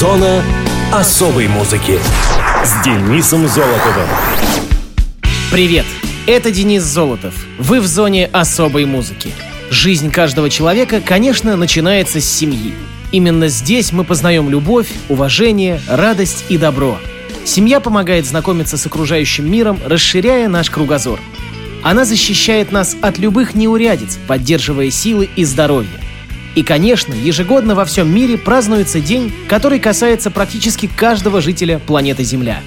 Зона особой музыки с Денисом Золотовым. Привет, это Денис Золотов. Вы в зоне особой музыки. Жизнь каждого человека, конечно, начинается с семьи. Именно здесь мы познаем любовь, уважение, радость и добро. Семья помогает знакомиться с окружающим миром, расширяя наш кругозор. Она защищает нас от любых неурядиц, поддерживая силы и здоровье. И, конечно, ежегодно во всем мире празднуется день, который касается практически каждого жителя планеты Земля.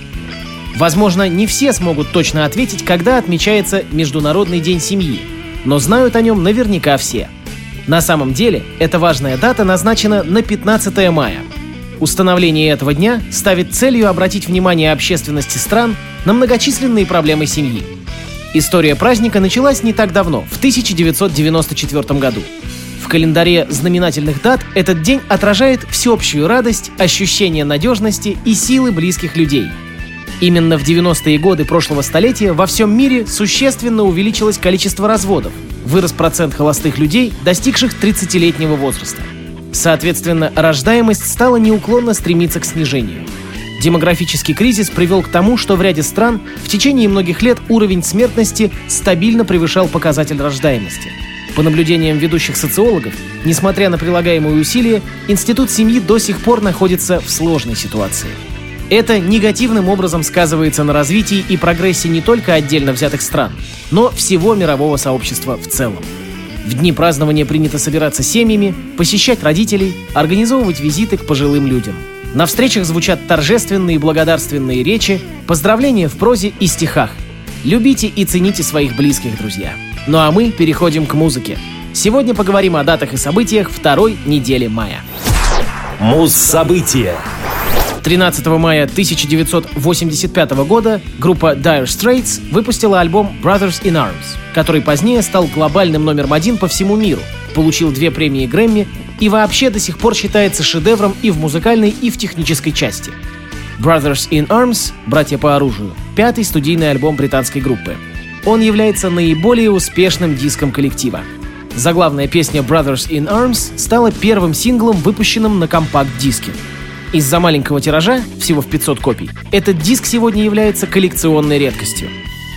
Возможно, не все смогут точно ответить, когда отмечается Международный день семьи, но знают о нем наверняка все. На самом деле, эта важная дата назначена на 15 мая. Установление этого дня ставит целью обратить внимание общественности стран на многочисленные проблемы семьи. История праздника началась не так давно, в 1994 году. В календаре знаменательных дат этот день отражает всеобщую радость, ощущение надежности и силы близких людей. Именно в 90-е годы прошлого столетия во всем мире существенно увеличилось количество разводов, вырос процент холостых людей, достигших 30-летнего возраста. Соответственно, рождаемость стала неуклонно стремиться к снижению. Демографический кризис привел к тому, что в ряде стран в течение многих лет уровень смертности стабильно превышал показатель рождаемости – по наблюдениям ведущих социологов, несмотря на прилагаемые усилия, институт семьи до сих пор находится в сложной ситуации. Это негативным образом сказывается на развитии и прогрессе не только отдельно взятых стран, но всего мирового сообщества в целом. В дни празднования принято собираться семьями, посещать родителей, организовывать визиты к пожилым людям. На встречах звучат торжественные и благодарственные речи, поздравления в прозе и стихах. Любите и цените своих близких, друзья. Ну а мы переходим к музыке. Сегодня поговорим о датах и событиях второй недели мая. Муз-события. 13 мая 1985 года группа Dire Straits выпустила альбом Brothers in Arms, который позднее стал глобальным номером один по всему миру, получил две премии Грэмми и вообще до сих пор считается шедевром и в музыкальной, и в технической части. Brothers in Arms, братья по оружию, пятый студийный альбом британской группы – он является наиболее успешным диском коллектива. Заглавная песня Brothers in Arms стала первым синглом, выпущенным на компакт-диске. Из-за маленького тиража, всего в 500 копий, этот диск сегодня является коллекционной редкостью.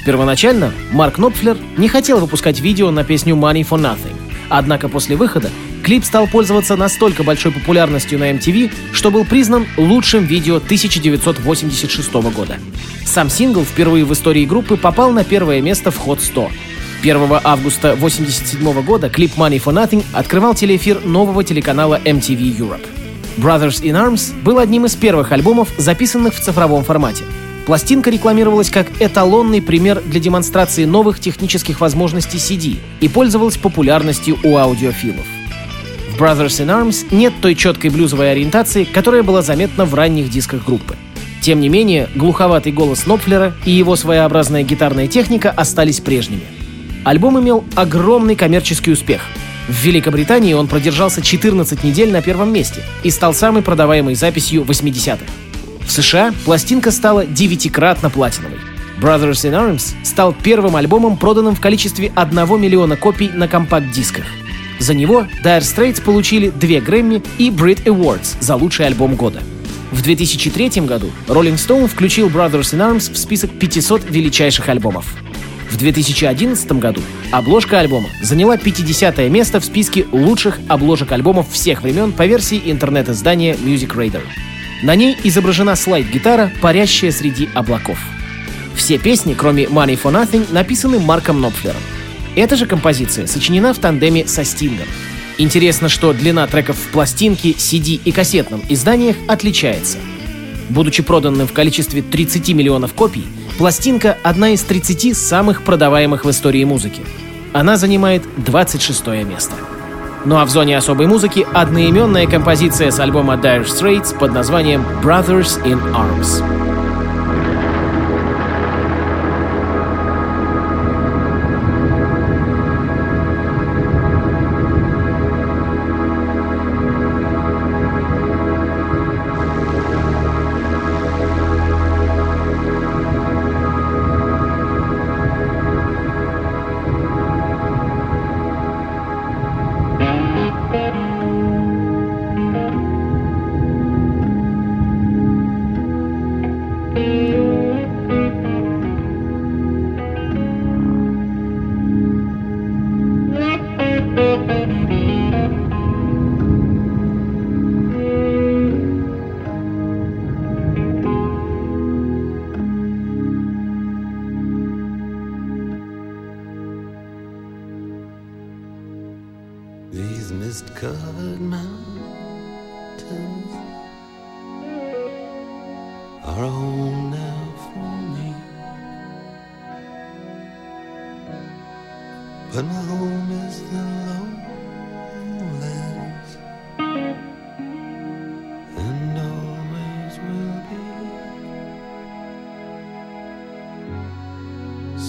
Первоначально Марк Нопфлер не хотел выпускать видео на песню Money for Nothing, однако после выхода клип стал пользоваться настолько большой популярностью на MTV, что был признан лучшим видео 1986 года. Сам сингл впервые в истории группы попал на первое место в Hot 100. 1 августа 1987 года клип Money for Nothing открывал телеэфир нового телеканала MTV Europe. Brothers in Arms был одним из первых альбомов, записанных в цифровом формате. Пластинка рекламировалась как эталонный пример для демонстрации новых технических возможностей CD и пользовалась популярностью у аудиофилов. Brothers in Arms нет той четкой блюзовой ориентации, которая была заметна в ранних дисках группы. Тем не менее, глуховатый голос Нопфлера и его своеобразная гитарная техника остались прежними. Альбом имел огромный коммерческий успех. В Великобритании он продержался 14 недель на первом месте и стал самой продаваемой записью 80-х. В США пластинка стала девятикратно платиновой. Brothers in Arms стал первым альбомом, проданным в количестве 1 миллиона копий на компакт-дисках. За него Dire Straits получили две Грэмми и Brit Awards за лучший альбом года – в 2003 году Rolling Stone включил Brothers in Arms в список 500 величайших альбомов. В 2011 году обложка альбома заняла 50 место в списке лучших обложек альбомов всех времен по версии интернет-издания Music Radar. На ней изображена слайд-гитара, парящая среди облаков. Все песни, кроме Money for Nothing, написаны Марком Нопфлером. Эта же композиция сочинена в тандеме со Стингом. Интересно, что длина треков в пластинке, CD и кассетном изданиях отличается. Будучи проданным в количестве 30 миллионов копий, пластинка — одна из 30 самых продаваемых в истории музыки. Она занимает 26 место. Ну а в зоне особой музыки одноименная композиция с альбома Dire Straits под названием «Brothers in Arms».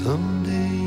Someday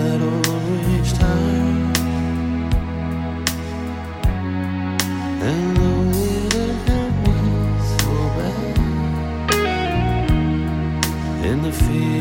see.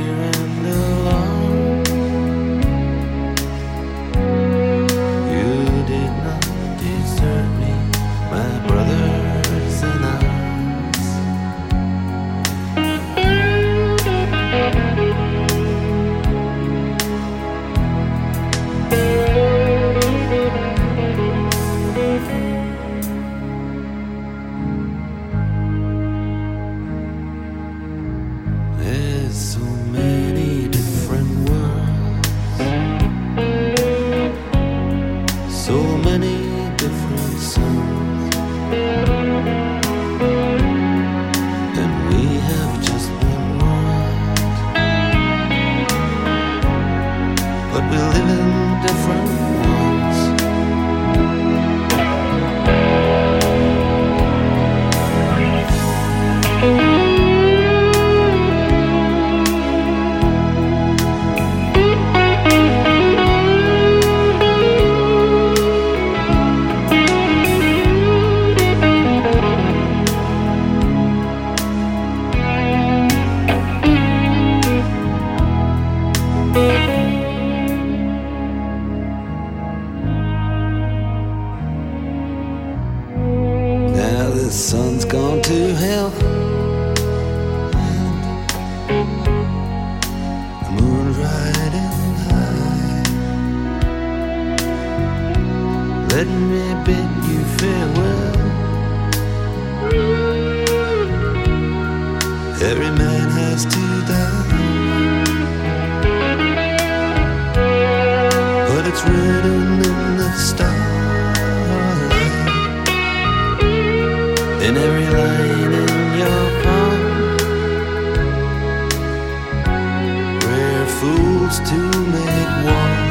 to make one.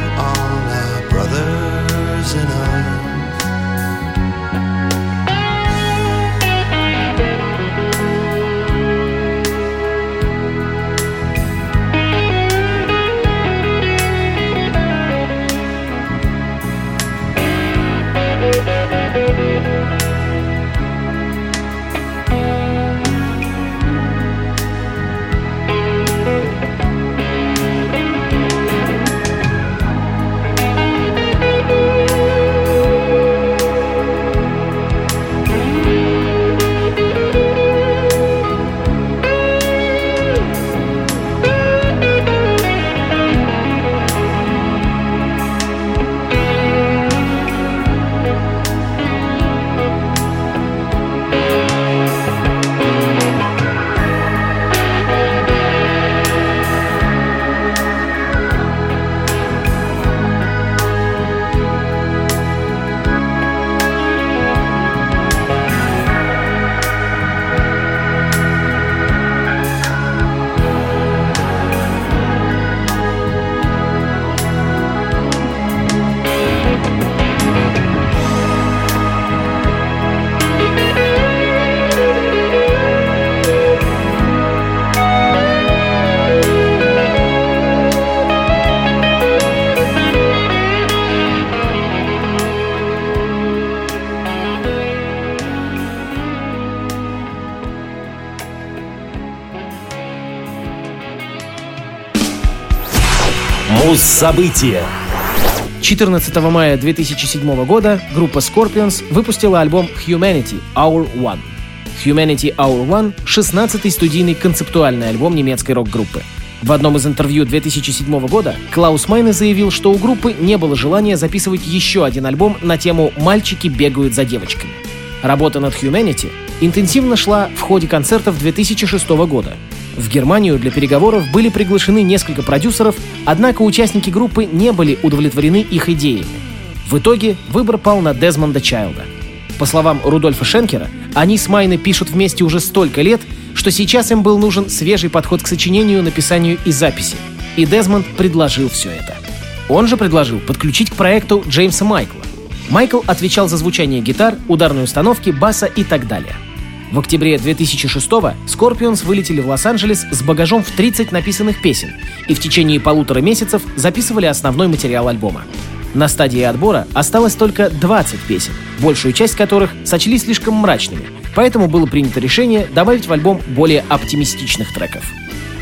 Муз-события 14 мая 2007 года группа Scorpions выпустила альбом Humanity Our One. Humanity Our One — 16-й студийный концептуальный альбом немецкой рок-группы. В одном из интервью 2007 года Клаус Майне заявил, что у группы не было желания записывать еще один альбом на тему «Мальчики бегают за девочками». Работа над Humanity интенсивно шла в ходе концертов 2006 года. В Германию для переговоров были приглашены несколько продюсеров, однако участники группы не были удовлетворены их идеями. В итоге выбор пал на Дезмонда Чайлда. По словам Рудольфа Шенкера, они с Майной пишут вместе уже столько лет, что сейчас им был нужен свежий подход к сочинению, написанию и записи. И Дезмонд предложил все это. Он же предложил подключить к проекту Джеймса Майкла. Майкл отвечал за звучание гитар, ударной установки, баса и так далее. В октябре 2006-го Scorpions вылетели в Лос-Анджелес с багажом в 30 написанных песен и в течение полутора месяцев записывали основной материал альбома. На стадии отбора осталось только 20 песен, большую часть которых сочли слишком мрачными, поэтому было принято решение добавить в альбом более оптимистичных треков.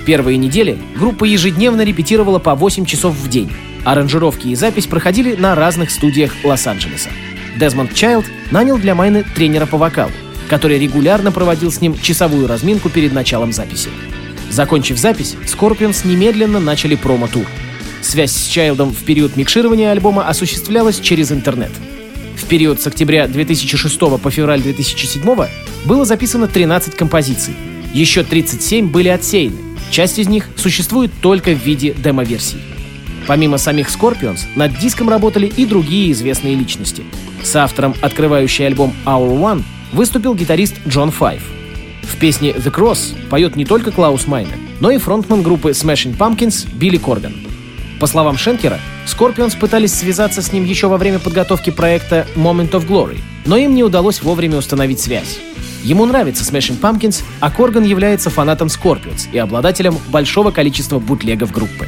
Первые недели группа ежедневно репетировала по 8 часов в день. Аранжировки и запись проходили на разных студиях Лос-Анджелеса. Дезмонд Чайлд нанял для Майны тренера по вокалу, который регулярно проводил с ним часовую разминку перед началом записи. Закончив запись, Scorpions немедленно начали промо-тур — Связь с Чайлдом в период микширования альбома осуществлялась через интернет. В период с октября 2006 по февраль 2007 было записано 13 композиций. Еще 37 были отсеяны. Часть из них существует только в виде демо-версий. Помимо самих Scorpions, над диском работали и другие известные личности. С автором, открывающий альбом Our One, выступил гитарист Джон Файв. В песне The Cross поет не только Клаус Майне, но и фронтмен группы Smashing Pumpkins Билли Корган. По словам Шенкера, Scorpions пытались связаться с ним еще во время подготовки проекта Moment of Glory, но им не удалось вовремя установить связь. Ему нравится Smashing Pumpkins, а Корган является фанатом Scorpions и обладателем большого количества бутлегов группы.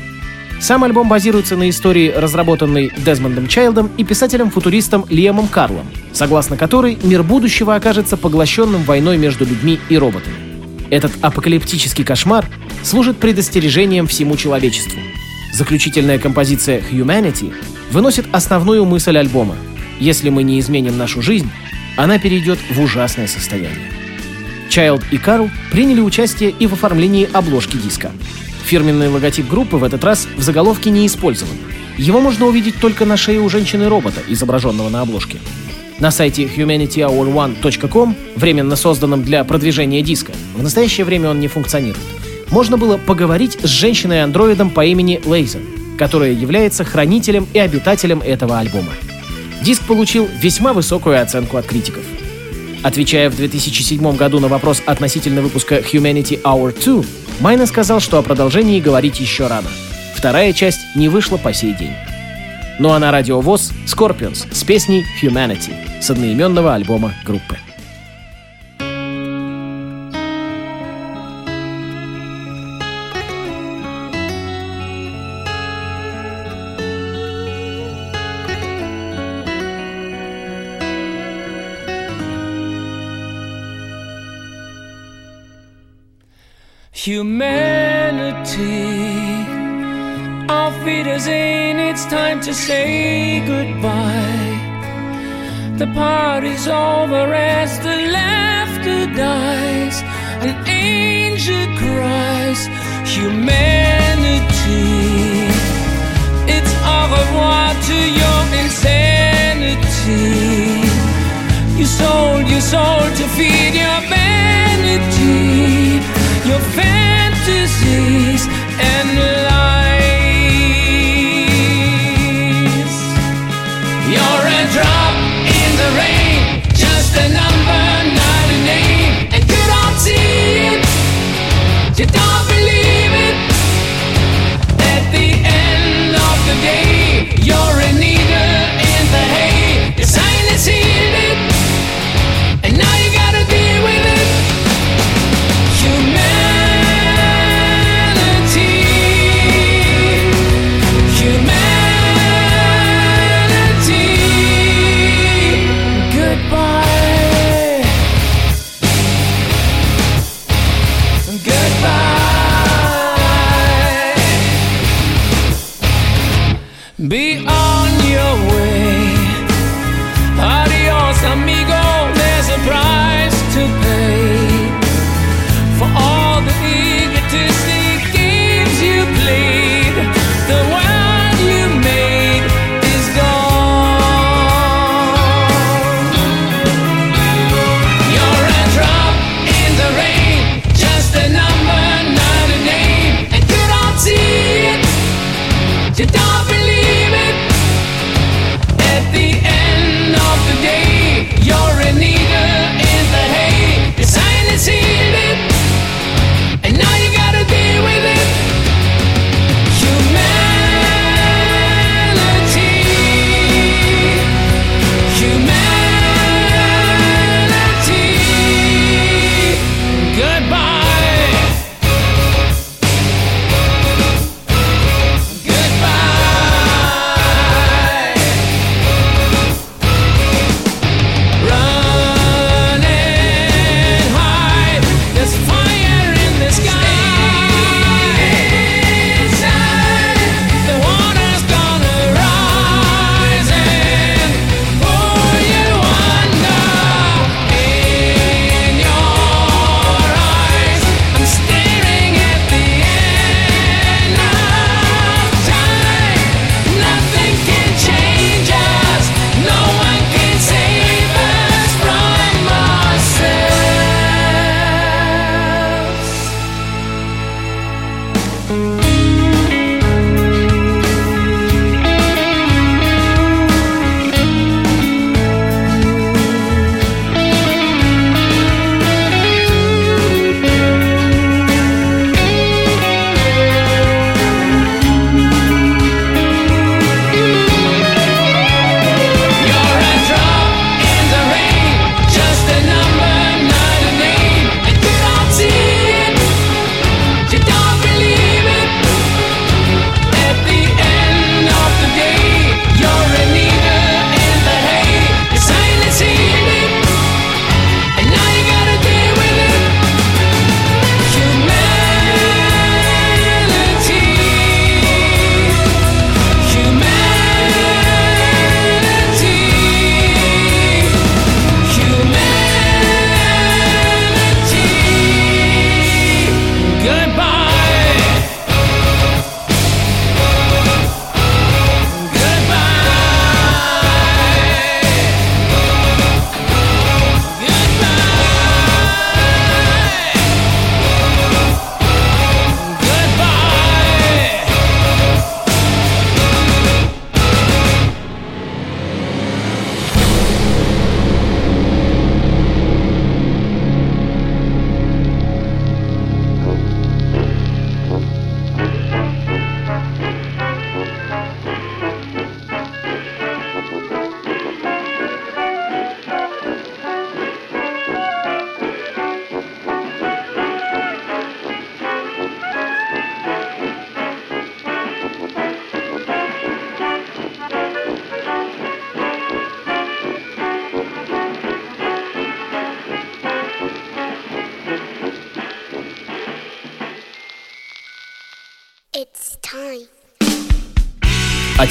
Сам альбом базируется на истории, разработанной Дезмондом Чайлдом и писателем-футуристом Лиамом Карлом, согласно которой мир будущего окажется поглощенным войной между людьми и роботами. Этот апокалиптический кошмар служит предостережением всему человечеству — Заключительная композиция «Humanity» выносит основную мысль альбома. Если мы не изменим нашу жизнь, она перейдет в ужасное состояние. Чайлд и Карл приняли участие и в оформлении обложки диска. Фирменный логотип группы в этот раз в заголовке не использован. Его можно увидеть только на шее у женщины-робота, изображенного на обложке. На сайте humanityhour1.com, временно созданном для продвижения диска, в настоящее время он не функционирует можно было поговорить с женщиной-андроидом по имени Лейзен, которая является хранителем и обитателем этого альбома. Диск получил весьма высокую оценку от критиков. Отвечая в 2007 году на вопрос относительно выпуска Humanity Hour 2, Майна сказал, что о продолжении говорить еще рано. Вторая часть не вышла по сей день. Ну а на радиовоз Scorpions с песней Humanity с одноименного альбома группы. Humanity. Auf in, it's time to say goodbye. The party's over as the laughter dies. An angel cries, Humanity.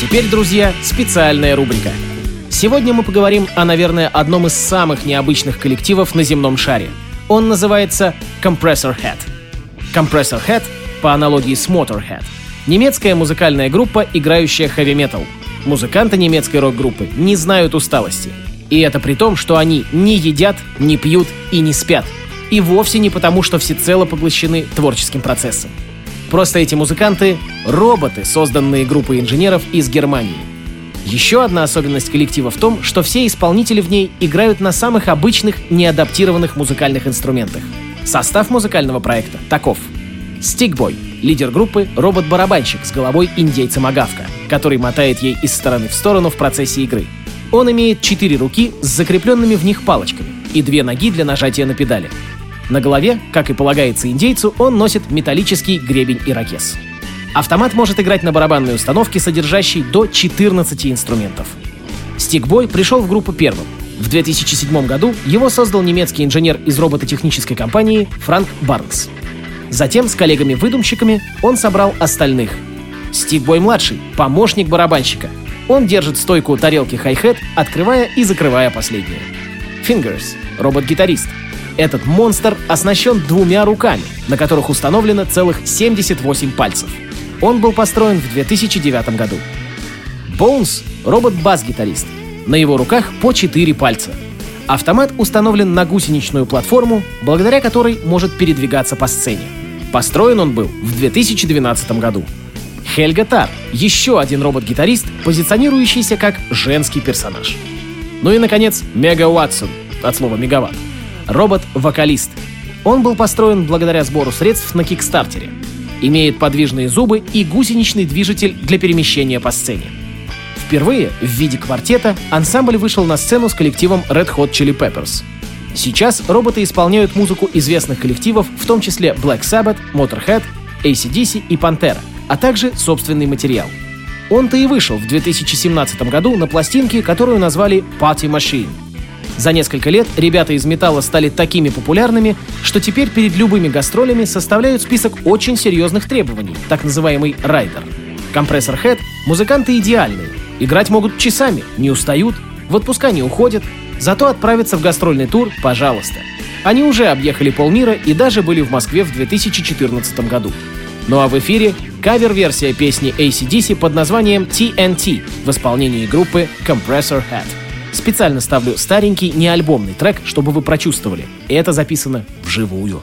Теперь, друзья, специальная рубрика. Сегодня мы поговорим о, наверное, одном из самых необычных коллективов на земном шаре. Он называется Compressor Head. Compressor Head, по аналогии с Motorhead, немецкая музыкальная группа, играющая хэви-метал. Музыканты немецкой рок-группы не знают усталости. И это при том, что они не едят, не пьют и не спят. И вовсе не потому, что всецело поглощены творческим процессом. Просто эти музыканты — роботы, созданные группой инженеров из Германии. Еще одна особенность коллектива в том, что все исполнители в ней играют на самых обычных, неадаптированных музыкальных инструментах. Состав музыкального проекта таков. Стикбой — лидер группы, робот-барабанщик с головой индейца-магавка, который мотает ей из стороны в сторону в процессе игры. Он имеет четыре руки с закрепленными в них палочками и две ноги для нажатия на педали. На голове, как и полагается индейцу, он носит металлический гребень ирокез. Автомат может играть на барабанной установке, содержащей до 14 инструментов. Стикбой пришел в группу первым. В 2007 году его создал немецкий инженер из робототехнической компании Франк Барнс. Затем с коллегами-выдумщиками он собрал остальных. Стив-бой-младший — помощник барабанщика. Он держит стойку тарелки хай-хет, открывая и закрывая последнюю. Fingers — робот-гитарист. Этот монстр оснащен двумя руками, на которых установлено целых 78 пальцев. Он был построен в 2009 году. Bones — робот-бас-гитарист. На его руках по 4 пальца. Автомат установлен на гусеничную платформу, благодаря которой может передвигаться по сцене. Построен он был в 2012 году. Хельга Тар — еще один робот-гитарист, позиционирующийся как женский персонаж. Ну и, наконец, Мега Уатсон, от слова «мегаватт». Робот-вокалист. Он был построен благодаря сбору средств на Кикстартере. Имеет подвижные зубы и гусеничный движитель для перемещения по сцене. Впервые в виде квартета ансамбль вышел на сцену с коллективом Red Hot Chili Peppers. Сейчас роботы исполняют музыку известных коллективов, в том числе Black Sabbath, Motorhead, ACDC и Pantera, а также собственный материал. Он-то и вышел в 2017 году на пластинке, которую назвали Party Machine. За несколько лет ребята из металла стали такими популярными, что теперь перед любыми гастролями составляют список очень серьезных требований, так называемый райдер. Компрессор Head — музыканты идеальные. Играть могут часами, не устают, в отпуска не уходят, зато отправиться в гастрольный тур — пожалуйста. Они уже объехали полмира и даже были в Москве в 2014 году. Ну а в эфире кавер-версия песни ACDC под названием TNT в исполнении группы Compressor Head. Специально ставлю старенький неальбомный трек, чтобы вы прочувствовали. Это записано вживую.